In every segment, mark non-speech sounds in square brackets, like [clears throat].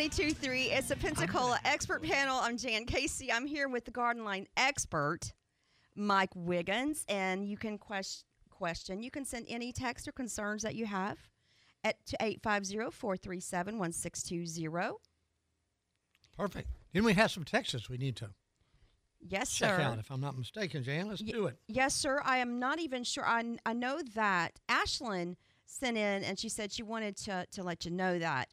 92.3. It's a Pensacola expert panel. I'm Jan Casey. I'm here with the Garden Line expert, Mike Wiggins, and you can quest- question. You can send any text or concerns that you have at to 850-437-1620. Perfect. Then we have some texts we need to Yes, check sir. out, if I'm not mistaken, Jan. Let's Ye- do it. Yes, sir. I am not even sure. I, I know that Ashlyn sent in and she said she wanted to, to let you know that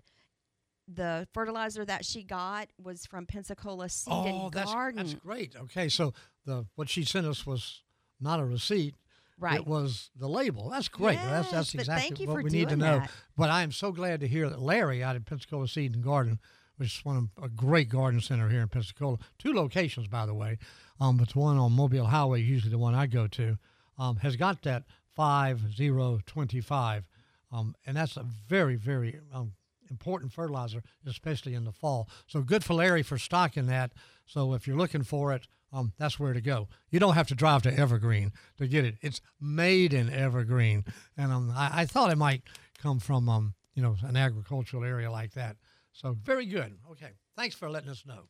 the fertilizer that she got was from Pensacola Seed oh, and that's Garden. that's great. Okay, so the what she sent us was not a receipt. right. It was the label. That's great. that's Yes, that's but exactly what we need to know. that. But I am so glad to hear that Larry out at Pensacola Seed and Garden, which is one of a great garden center here in Pensacola. Two locations, by the way, um, but the one on Mobile Highway, usually the one I go to, um, has got that five zero twenty five, um, and that's a very very um, important fertilizer, especially in the fall. So good for Larry for stocking that. So if you're looking for it, um, that's where to go. You don't have to drive to Evergreen to get it. It's made in Evergreen, and um, I, I thought it might come from um, you know an agricultural area like that. So very good. Okay, thanks for letting us know.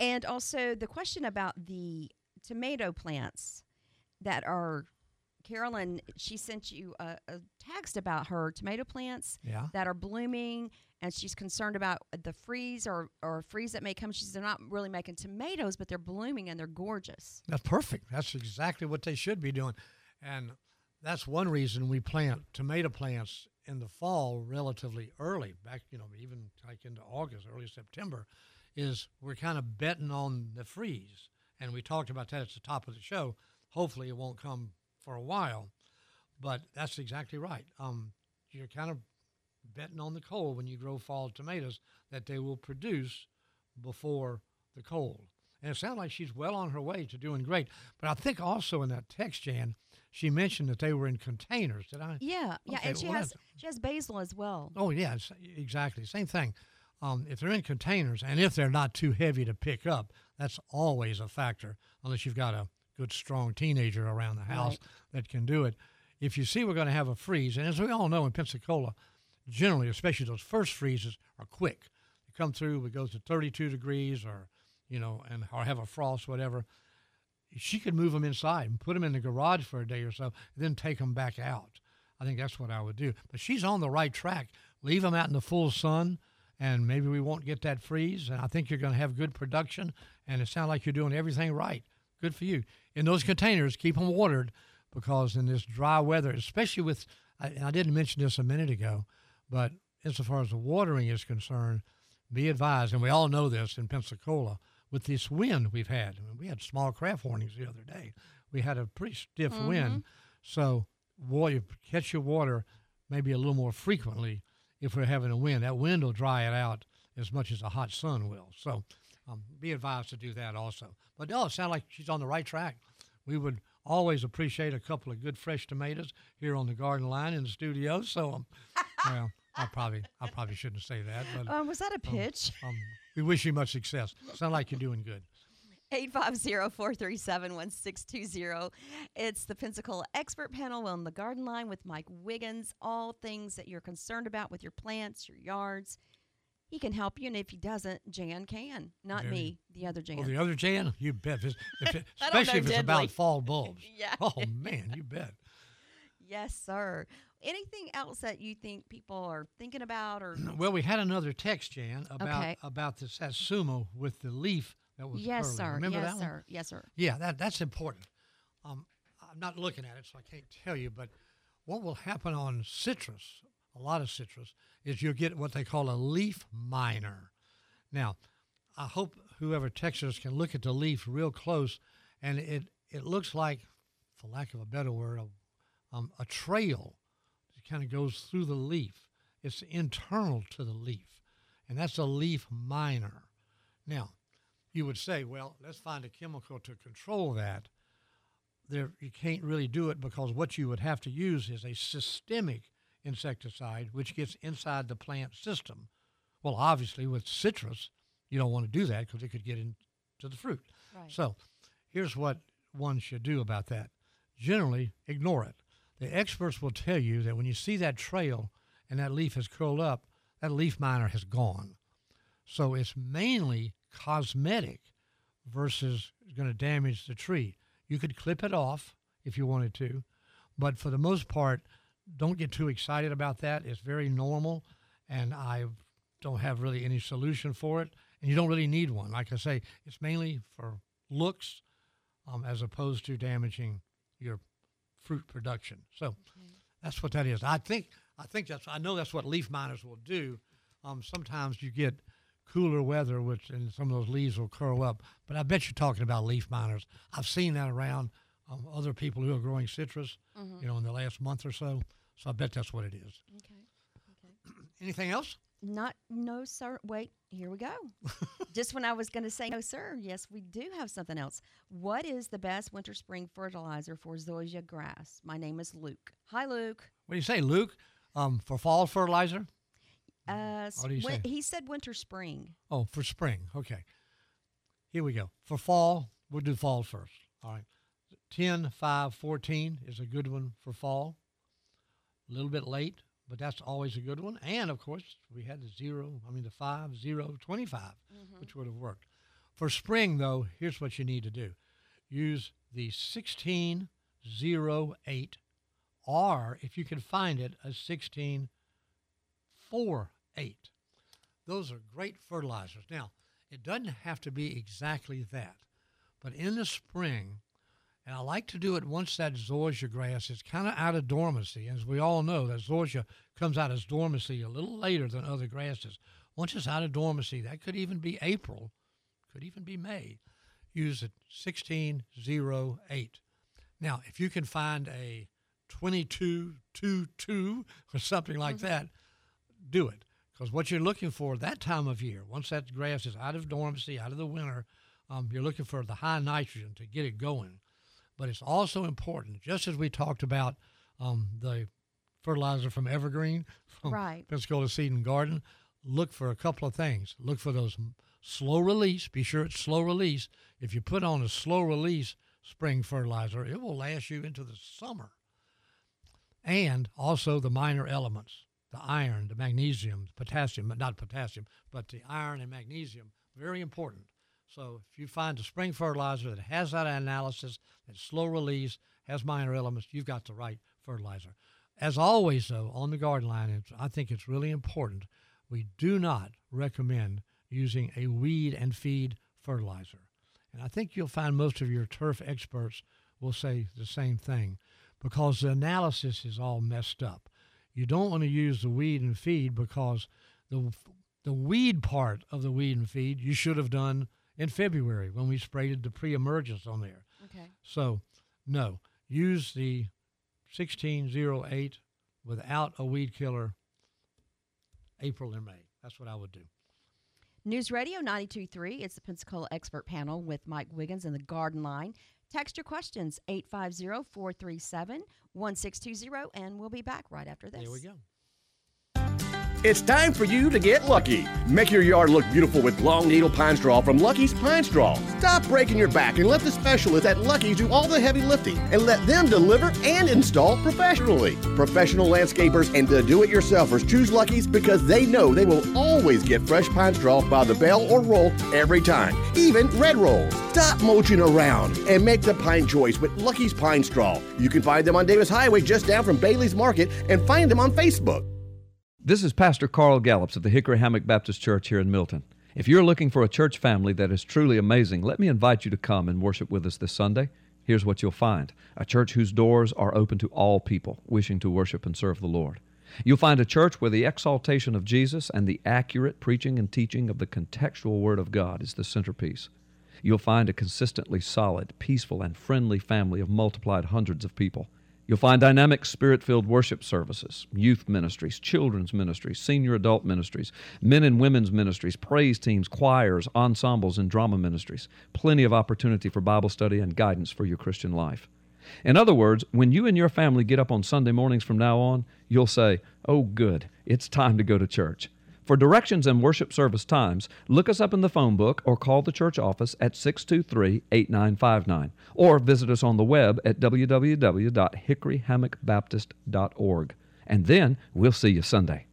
And also the question about the tomato plants that are Carolyn, she sent you a, a text about her tomato plants Yeah. that are blooming, and she's concerned about the freeze or, or freeze that may come. She says they're not really making tomatoes, but they're blooming and they're gorgeous. That's perfect. That's exactly what they should be doing. And that's one reason we plant tomato plants in the fall relatively early, back, you know, even like into August, early September, is we're kind of betting on the freeze. And we talked about that at the top of the show. Hopefully it won't come for a while. But that's exactly right. Um, you're kind of betting on the cold when you grow fall tomatoes that they will produce before the cold. And it sounds like she's well on her way to doing great. But I think also in that text, Jan, she mentioned that they were in containers. Did I? Yeah, yeah, and she well, has she has basil as well. Oh, yeah, exactly. Same thing. Um, if they're in containers and if they're not too heavy to pick up, that's always a factor, unless you've got a good, strong teenager around the house Right. that can do it. If you see we're going to have a freeze, and as we all know in Pensacola, generally, especially those first freezes, are quick. You come through, it goes to 32 degrees or, you know, and or have a frost, whatever. She could move them inside and put them in the garage for a day or so, then take them back out. I think that's what I would do. But she's on the right track. Leave them out in the full sun, and maybe we won't get that freeze. And I think you're going to have good production. And it sounds like you're doing everything right. Good for you. In those containers, keep them watered because in this dry weather, especially with, I, I didn't mention this a minute ago, but insofar as the watering is concerned, be advised, and we all know this in Pensacola, with this wind we've had. I mean, we had small craft warnings the other day. We had a pretty stiff wind. Mm-hmm. So, boy, catch your water maybe a little more frequently if we're having a wind. That wind will dry it out as much as a hot sun will. So, um, be advised to do that also. But no, it sounds like she's on the right track. We would always appreciate a couple of good fresh tomatoes here on the garden line in the studio. So, um, [laughs] well, I probably I probably shouldn't say that, but Um, was that a pitch? um, we wish you much success. Sound like you're doing good. 850-437-1620. It's the Pensacola Expert Panel on the Garden Line with Mike Wiggins. All things that you're concerned about with your plants, your yards. He can help you, and if he doesn't, Jan can. Not me, the other Jan. Oh, the other Jan, you bet. [laughs] If it, especially know if it's about fall [laughs] bulbs. Yeah. Oh man, you bet. yes, sir. Anything else that you think people are thinking about or [clears throat] Well, we had another text, Jan, about Okay. about the Satsuma with the leaf that was Yes, curly. sir. Remember yes, that sir. one? Yes, sir. Yeah, that that's important. Um, I'm not looking at it, so I can't tell you. But what will happen on citrus, a lot of citrus, is you'll get what they call a leaf miner. Now, I hope whoever texts us can look at the leaf real close, and it it looks like, for lack of a better word, a, um, a trail. It kind of goes through the leaf. It's internal to the leaf, and that's a leaf miner. Now, you would say, well, let's find a chemical to control that. There, you can't really do it because what you would have to use is a systemic insecticide, which gets inside the plant system. Well, obviously, with citrus, you don't want to do that because it could get into the fruit. Right. So, here's what one should do about that. Generally, ignore it. The experts will tell you that when you see that trail and that leaf has curled up, that leaf miner has gone. So it's mainly cosmetic versus going to damage the tree. You could clip it off if you wanted to, but for the most part, don't get too excited about that. It's very normal, and I don't have really any solution for it. And you don't really need one. Like I say, it's mainly for looks um, as opposed to damaging your fruit production. So that's what that is. I think I think that's I know that's what leaf miners will do. Um, sometimes you get cooler weather, which and some of those leaves will curl up. But I bet you're talking about leaf miners. I've seen that around um, other people who are growing citrus, Mhm. you know, in the last month or so. So I bet that's what it is. Okay. Okay. [clears throat] Anything else? Not, no, sir. Wait, here we go. [laughs] Just when I was going to say no, sir, yes, we do have something else. What is the best winter spring fertilizer for zoysia grass? My name is Luke. Hi, Luke. What do you say, Luke? Um, for fall fertilizer? Uh, What do you win- say? He said winter spring. Oh, for spring. Okay. Here we go. For fall, we'll do fall first. All right. 10, 5, 14 is a good one for fall. A little bit late, but that's always a good one. And of course, we had the zero, I mean, the 5, 0, 25, mm-hmm. which would have worked. For spring, though, here's what you need to do use the 1608, or if you can find it, a 1648. Those are great fertilizers. Now, it doesn't have to be exactly that, but in the spring, and I like to do it once that zoysia grass is kind of out of dormancy. As we all know, that zoysia comes out as dormancy a little later than other grasses. Once it's out of dormancy, that could even be April, could even be May. Use it 1608. Now, if you can find a 2222 or something like that, do it. Because what you're looking for that time of year, once that grass is out of dormancy, out of the winter, um, you're looking for the high nitrogen to get it going. But it's also important, just as we talked about um, the fertilizer from Evergreen, [laughs] from Right. Pensacola Seed and Garden, look for a couple of things. Look for those slow release. Be sure it's slow release. If you put on a slow release spring fertilizer, it will last you into the summer. And also the minor elements, the iron, the magnesium, the potassium, not potassium, but the iron and magnesium, very important. So if you find a spring fertilizer that has that analysis, that's slow release, has minor elements, you've got the right fertilizer. As always, though, on the garden line, I think it's really important. We do not recommend using a weed and feed fertilizer. And I think you'll find most of your turf experts will say the same thing because the analysis is all messed up. You don't want to use the weed and feed because the the weed part of the weed and feed you should have done in February when we sprayed the pre-emergence on there. Okay. So, no, use the 1608 without a weed killer April and May. That's what I would do. News Radio 92.3. It's the Pensacola Expert Panel with Mike Wiggins and the Garden Line. Text your questions 850-437-1620 and we'll be back right after this. There we go. It's time for you to get lucky. Make your yard look beautiful with long needle pine straw from Lucky's Pine Straw. Stop breaking your back and let the specialists at Lucky do all the heavy lifting and let them deliver and install professionally. Professional landscapers and the do it yourselfers choose Lucky's because they know they will always get fresh pine straw by the bale or roll every time, even red rolls. Stop mulching around and make the pine choice with Lucky's Pine Straw. You can find them on Davis Highway just down from Bailey's Market and find them on Facebook. This is Pastor Carl Gallups of the Hickory Hammock Baptist Church here in Milton. If you're looking for a church family that is truly amazing, let me invite you to come and worship with us this Sunday. Here's what you'll find a church whose doors are open to all people wishing to worship and serve the Lord. You'll find a church where the exaltation of Jesus and the accurate preaching and teaching of the contextual Word of God is the centerpiece. You'll find a consistently solid, peaceful, and friendly family of multiplied hundreds of people. You'll find dynamic spirit filled worship services, youth ministries, children's ministries, senior adult ministries, men and women's ministries, praise teams, choirs, ensembles, and drama ministries. Plenty of opportunity for Bible study and guidance for your Christian life. In other words, when you and your family get up on Sunday mornings from now on, you'll say, Oh, good, it's time to go to church. For directions and worship service times, look us up in the phone book or call the church office at 623 8959 or visit us on the web at www.hickoryhammockbaptist.org. And then we'll see you Sunday.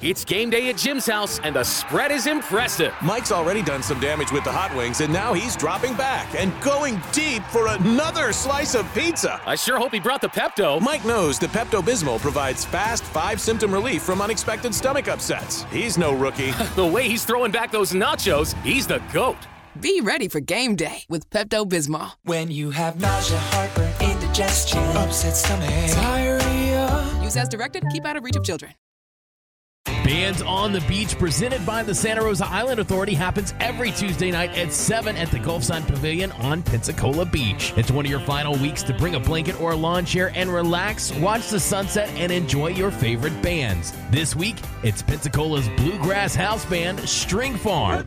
It's game day at Jim's house, and the spread is impressive. Mike's already done some damage with the hot wings, and now he's dropping back and going deep for another slice of pizza. I sure hope he brought the Pepto. Mike knows the Pepto Bismol provides fast, five symptom relief from unexpected stomach upsets. He's no rookie. [laughs] the way he's throwing back those nachos, he's the GOAT. Be ready for game day with Pepto Bismol. When you have nausea, heartburn, indigestion, upset stomach, diarrhea. Use as directed, keep out of reach of children. Bands on the Beach, presented by the Santa Rosa Island Authority, happens every Tuesday night at 7 at the Gulfside Pavilion on Pensacola Beach. It's one of your final weeks to bring a blanket or a lawn chair and relax, watch the sunset, and enjoy your favorite bands. This week, it's Pensacola's Bluegrass House Band, String Farm.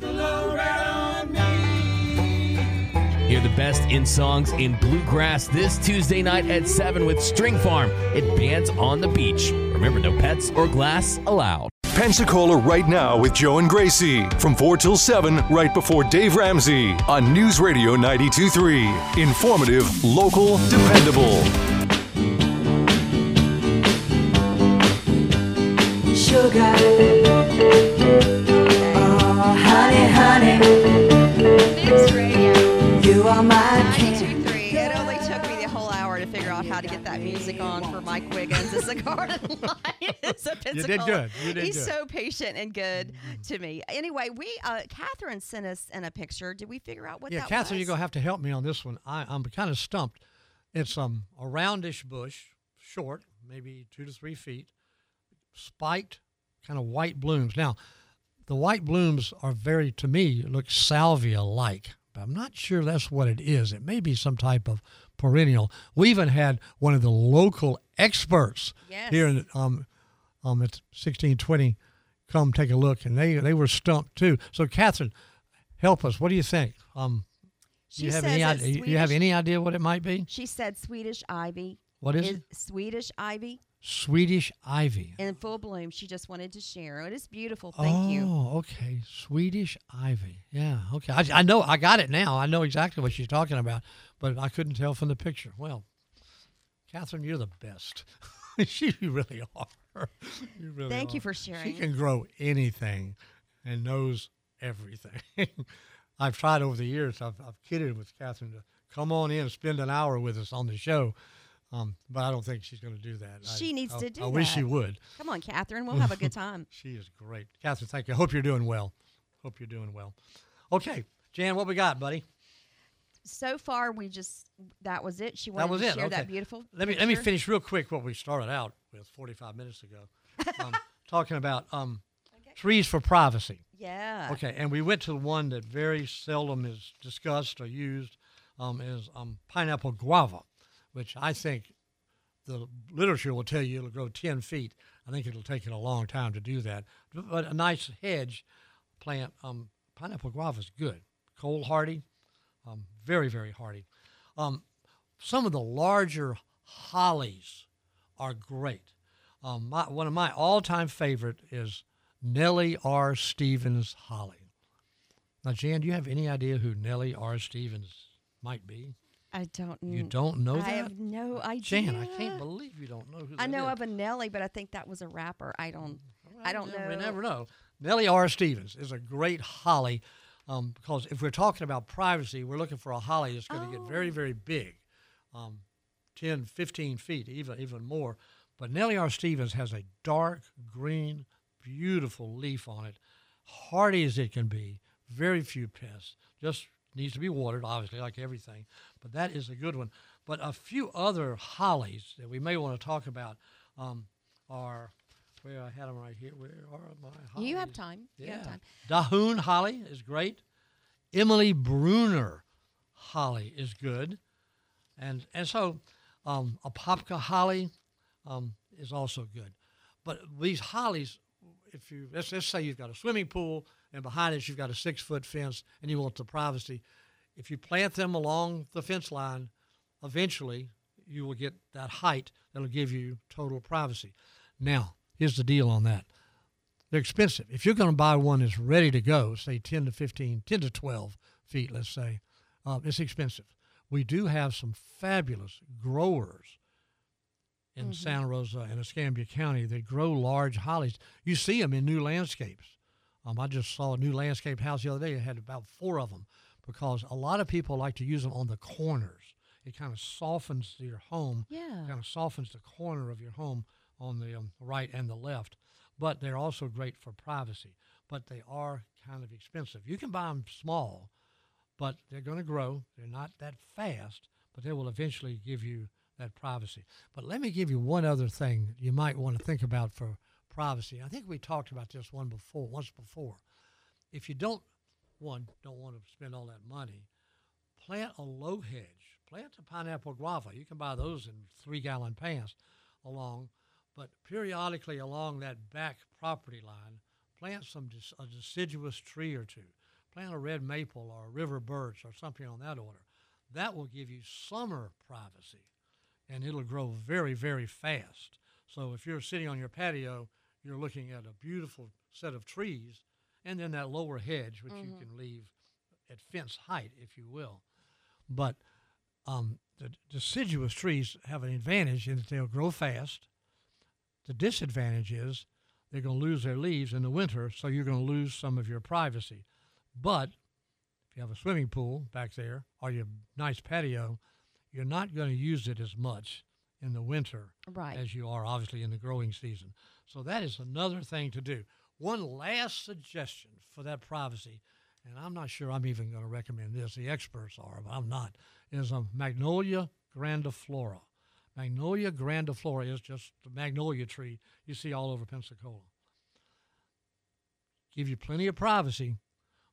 Hear the best in songs in bluegrass this Tuesday night at 7 with String Farm at Bands on the Beach. Remember, no pets or glass allowed. Pensacola right now with Joe and Gracie from 4 till 7 right before Dave Ramsey on News Radio 923. Informative, local, dependable. Sugar. Oh, honey, honey. News Radio. You are my how to get that music on for Mike Wiggins. It's a garden line. It's a You did Pensacola. good. You did He's good. so patient and good to me. Anyway, we uh, Catherine sent us in a picture. Did we figure out what yeah, that Catherine, was? you're gonna have to help me on this one. I, I'm kind of stumped. It's um a roundish bush, short, maybe two to three feet, spiked, kind of white blooms. Now, the white blooms are very, to me, look salvia-like, but I'm not sure that's what it is. It may be some type of perennial. We even had one of the local experts here in um um at 1620 come take a look, and they they were stumped too. So, Catherine, help us. What do you think? Um, She you have says any idea? You have any idea what it might be? She said Swedish ivy. What is it? Swedish ivy Swedish ivy. in full bloom. She just wanted to share. It is beautiful. Thank you. Oh, okay. Swedish ivy. Yeah. Okay. I, I know. I got it now. I know exactly what she's talking about, but I couldn't tell from the picture. Well, Catherine, you're the best. [laughs] she you really are. [laughs] You really Thank you are. for She sharing. can grow anything and knows everything. [laughs] I've tried over the years. I've, I've kidded with Catherine to come on in and spend an hour with us on the show. Um, but I don't think she's going to do that. I- She needs I- to do I wish she would. Come on, Catherine. We'll have a good time. [laughs] She is great. Catherine, thank you. I hope you're doing well. Hope you're doing well. Okay, Jan, what we got, buddy? so far, we just that was it. She wanted That was to it. share okay. that beautiful. Let me let me finish real quick what we started out with 45 minutes ago, [laughs] um, talking about um, trees for privacy. Yeah. Okay, and we went to the one that very seldom is discussed or used, um, is um, pineapple guava, which I think the literature will tell you it'll grow 10 feet. I think it'll take it a long time to do that. But a nice hedge plant, um, pineapple guava is good. Cold hardy, um, very, very hardy. Um, some of the larger hollies are great. Um, my, one of my all-time favorite is Nellie R. Stevens holly. Now, Jan, do you have any idea who Nellie R. Stevens might be? I don't. You don't know that I that? have no idea. Jan, I can't believe you don't know who that I know is. of a Nelly, but I think that was a rapper. I don't. I don't know. We never know. Nellie R. Stevens is a great holly um, because if we're talking about privacy, we're looking for a holly that's going to get Oh. very, very big, um, 10, 15 feet, even, even more. But Nellie R. Stevens has a dark green, beautiful leaf on it, hardy as it can be, very few pests, just needs to be watered, obviously, like everything. But that is a good one. But a few other hollies that we may want to talk about um, are where I had them right here. Where are my hollies? You have time. You have Yeah. time. Dahoon holly is great. Emily Bruner holly is good, and and so um, Apopka holly um, is also good. But these hollies, if you let's, let's say you've got a swimming pool and behind it you've got a six foot fence and you want the privacy, if you plant them along the fence line, eventually you will get that height that'll give you total privacy. Now, here's the deal on that. They're expensive. If you're going to buy one that's ready to go, say 10 to 15, 10 to 12 feet, let's say, uh, it's expensive. We do have some fabulous growers in Santa Rosa and Escambia County that grow large hollies. You see them in new landscapes. Um, I just saw a new landscape house the other day. It had about four of them because a lot of people like to use them on the corners. It kind of softens your home. Yeah. Kind of softens the corner of your home on the um, right and the left. But they're also great for privacy. But they are kind of expensive. You can buy them small, but they're going to grow. They're not that fast, but they will eventually give you that privacy. But let me give you one other thing you might want to think about for privacy. I think we talked about this one before, once before. If you don't one don't want to spend all that money, plant a low hedge. Plant a pineapple guava. You can buy those in three gallon pans along, but periodically along that back property line, plant some a deciduous tree or two. Plant a red maple or a river birch or something on that order. That will give you summer privacy and it'll grow very, very fast. So if you're sitting on your patio, you're looking at a beautiful set of trees and then that lower hedge, which you can leave at fence height, if you will. But um, the deciduous trees have an advantage in that they'll grow fast. The disadvantage is they're going to lose their leaves in the winter, so you're going to lose some of your privacy. But if you have a swimming pool back there or your nice patio, you're not going to use it as much in the winter Right. as you are obviously in the growing season. So that is another thing to do. One last suggestion for that privacy, and I'm not sure I'm even going to recommend this. The experts are, but I'm not. Is a Magnolia grandiflora. Magnolia grandiflora is just the magnolia tree you see all over Pensacola. Give you plenty of privacy,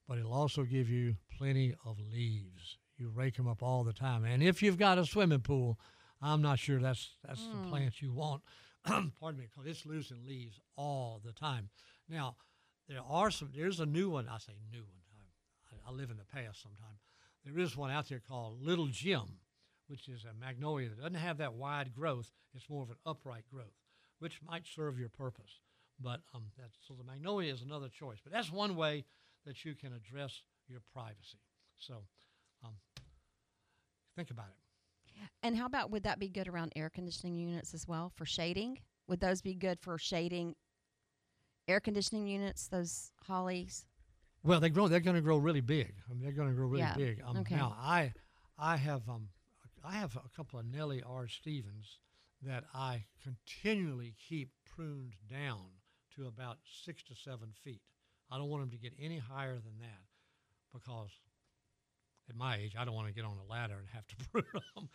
but it'll also give you plenty of leaves. You rake them up all the time. And if you've got a swimming pool, I'm not sure that's that's the plant you want. [clears throat] Pardon me, because it's losing leaves all the time. Now, there are some. There's a new one. I say new one. I, I live in the past sometimes. There is one out there called Little Gem, which is a magnolia that doesn't have that wide growth. It's more of an upright growth, which might serve your purpose. But um, that's, so the magnolia is another choice. But that's one way that you can address your privacy. So um, think about it. And how about would that be good around air conditioning units as well for shading? Would those be good for shading air conditioning units? Those hollies. Well, they grow. They're going to grow really big. I mean, they're going to grow really Yeah, big. Um, okay. Now, I, I have, um, I have a couple of Nellie R. Stevens that I continually keep pruned down to about six to seven feet. I don't want them to get any higher than that because at my age, I don't want to get on a ladder and have to [laughs] prune them.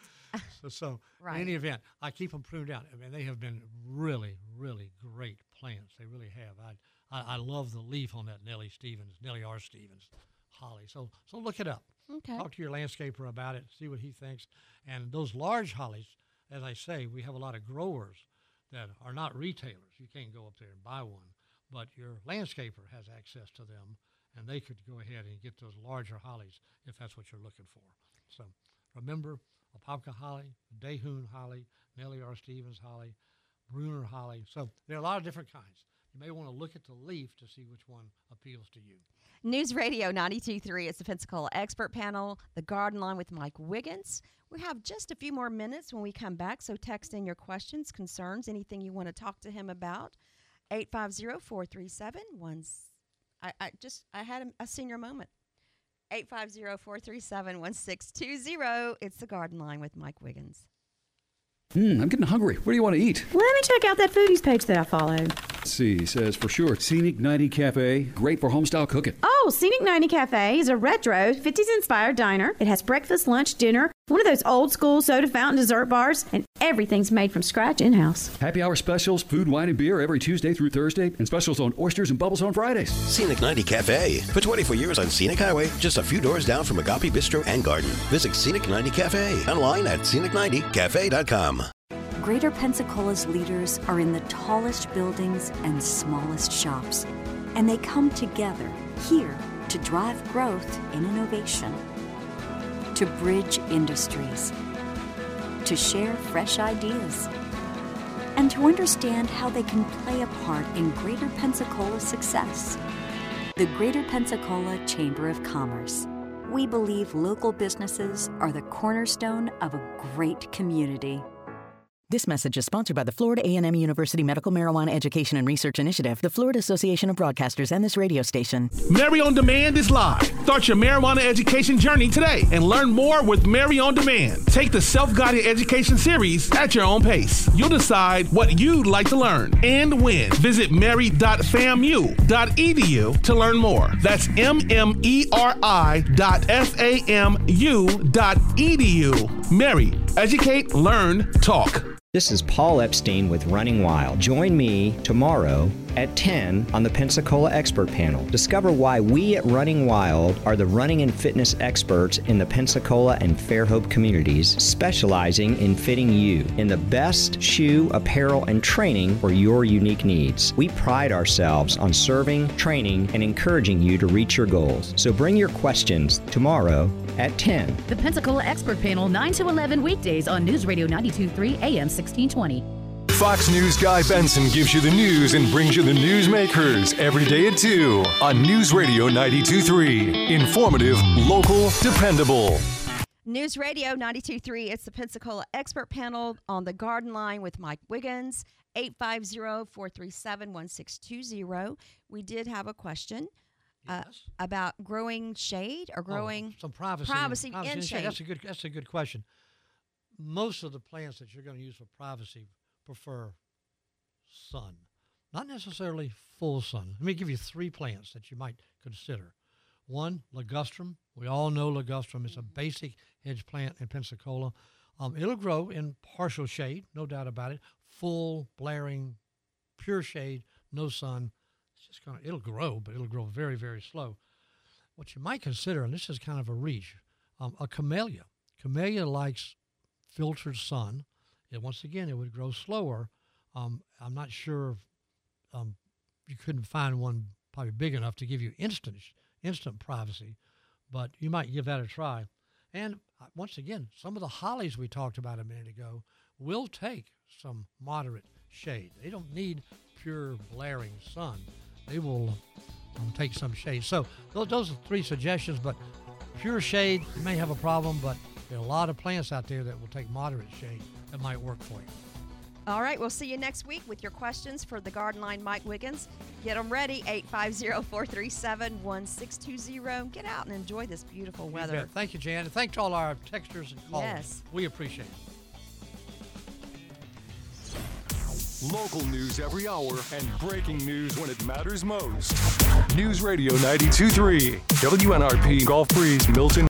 so, so in any event, I keep them pruned down. I mean, they have been really, really great plants. They really have. I, I, I love the leaf on that Nellie Stevens, Nellie R. Stevens holly. So, so look it up. Okay. Talk to your landscaper about it. See what he thinks. And those large hollies, as I say, we have a lot of growers that are not retailers. You can't go up there and buy one, but your landscaper has access to them, and they could go ahead and get those larger hollies if that's what you're looking for. So remember, Apopka holly, Dahoon holly, Nellie R. Stevens holly, Bruner holly. So there are a lot of different kinds. You may want to look at the leaf to see which one appeals to you. News Radio 92.3 is the Pensacola Expert Panel, the Garden Line with Mike Wiggins. We have just a few more minutes when we come back, so text in your questions, concerns, anything you want to talk to him about. 850-437 I, I just I had a, a senior moment. 850-437-1620. It's the Garden Line with Mike Wiggins. Hmm, I'm getting hungry. What do you want to eat? Let me check out that foodies page that I follow. Let's see, says for sure Scenic 90 Cafe, great for homestyle cooking. Oh, Scenic 90 Cafe is a retro 50s inspired diner. It has breakfast, lunch, dinner, one of those old school soda fountain dessert bars, and everything's made from scratch in house. Happy hour specials, food, wine, and beer every Tuesday through Thursday, and specials on oysters and bubbles on Fridays. Scenic 90 Cafe. For 24 years on Scenic Highway, just a few doors down from Agape Bistro and Garden. Visit Scenic 90 Cafe online at scenic90cafe.com. Greater Pensacola's leaders are in the tallest buildings and smallest shops, and they come together here to drive growth and innovation, to bridge industries, to share fresh ideas, and to understand how they can play a part in Greater Pensacola's success. The Greater Pensacola Chamber of Commerce. We believe local businesses are the cornerstone of a great community. This message is sponsored by the Florida A&M University Medical Marijuana Education and Research Initiative, the Florida Association of Broadcasters, and this radio station. Mary on Demand is live. Start your marijuana education journey today and learn more with Mary on Demand. Take the self-guided education series at your own pace. You'll decide what you'd like to learn and when. Visit mary.famu.edu to learn more. That's M-M-E-R-I dot F-A-M-U dot edu. Mary, educate, learn, talk. This is Paul Epstein with Running Wild. Join me tomorrow at 10 on the Pensacola Expert Panel. Discover why we at Running Wild are the running and fitness experts in the Pensacola and Fairhope communities, specializing in fitting you in the best shoe, apparel, and training for your unique needs. We pride ourselves on serving, training, and encouraging you to reach your goals. So bring your questions tomorrow at 10. The Pensacola Expert Panel, 9 to 11 weekdays on News Radio 923 AM 1620. Fox News Guy Benson gives you the news and brings you the newsmakers every day at 2 on News Radio 923. Informative, local, dependable. News Radio 92.3. It's the Pensacola Expert Panel on the Garden Line with Mike Wiggins, 850-437-1620. We did have a question uh, about growing shade or growing some privacy, privacy, privacy in in shade. That's a good. That's a good question. Most of the plants that you're going to use for privacy prefer sun, not necessarily full sun. Let me give you three plants that you might consider. One, ligustrum. We all know ligustrum. is a basic hedge plant in Pensacola. Um, it'll grow in partial shade, no doubt about it. Full, blaring, pure shade, no sun. It's just kind of it'll grow, but it'll grow very, very slow. What you might consider, and this is kind of a reach, um, a camellia. Camellia likes filtered sun. It, once again, it would grow slower. Um, I'm not sure um, you couldn't find one probably big enough to give you instant instant privacy, but you might give that a try. And uh, once again, some of the hollies we talked about a minute ago will take some moderate shade. They don't need pure blaring sun. They will um, take some shade. So those, those are three suggestions, but pure shade, may have a problem, but there are a lot of plants out there that will take moderate shade that might work for you. All right, we'll see you next week with your questions for the Garden Line Mike Wiggins. Get them ready, 850-437-1620. Get out and enjoy this beautiful weather. bet. Thank you, Jan. And thanks to all our texters and callers. Yes. We appreciate it. Local news every hour and breaking news when it matters most. News Radio 923, WNRP Gulf Breeze, Milton.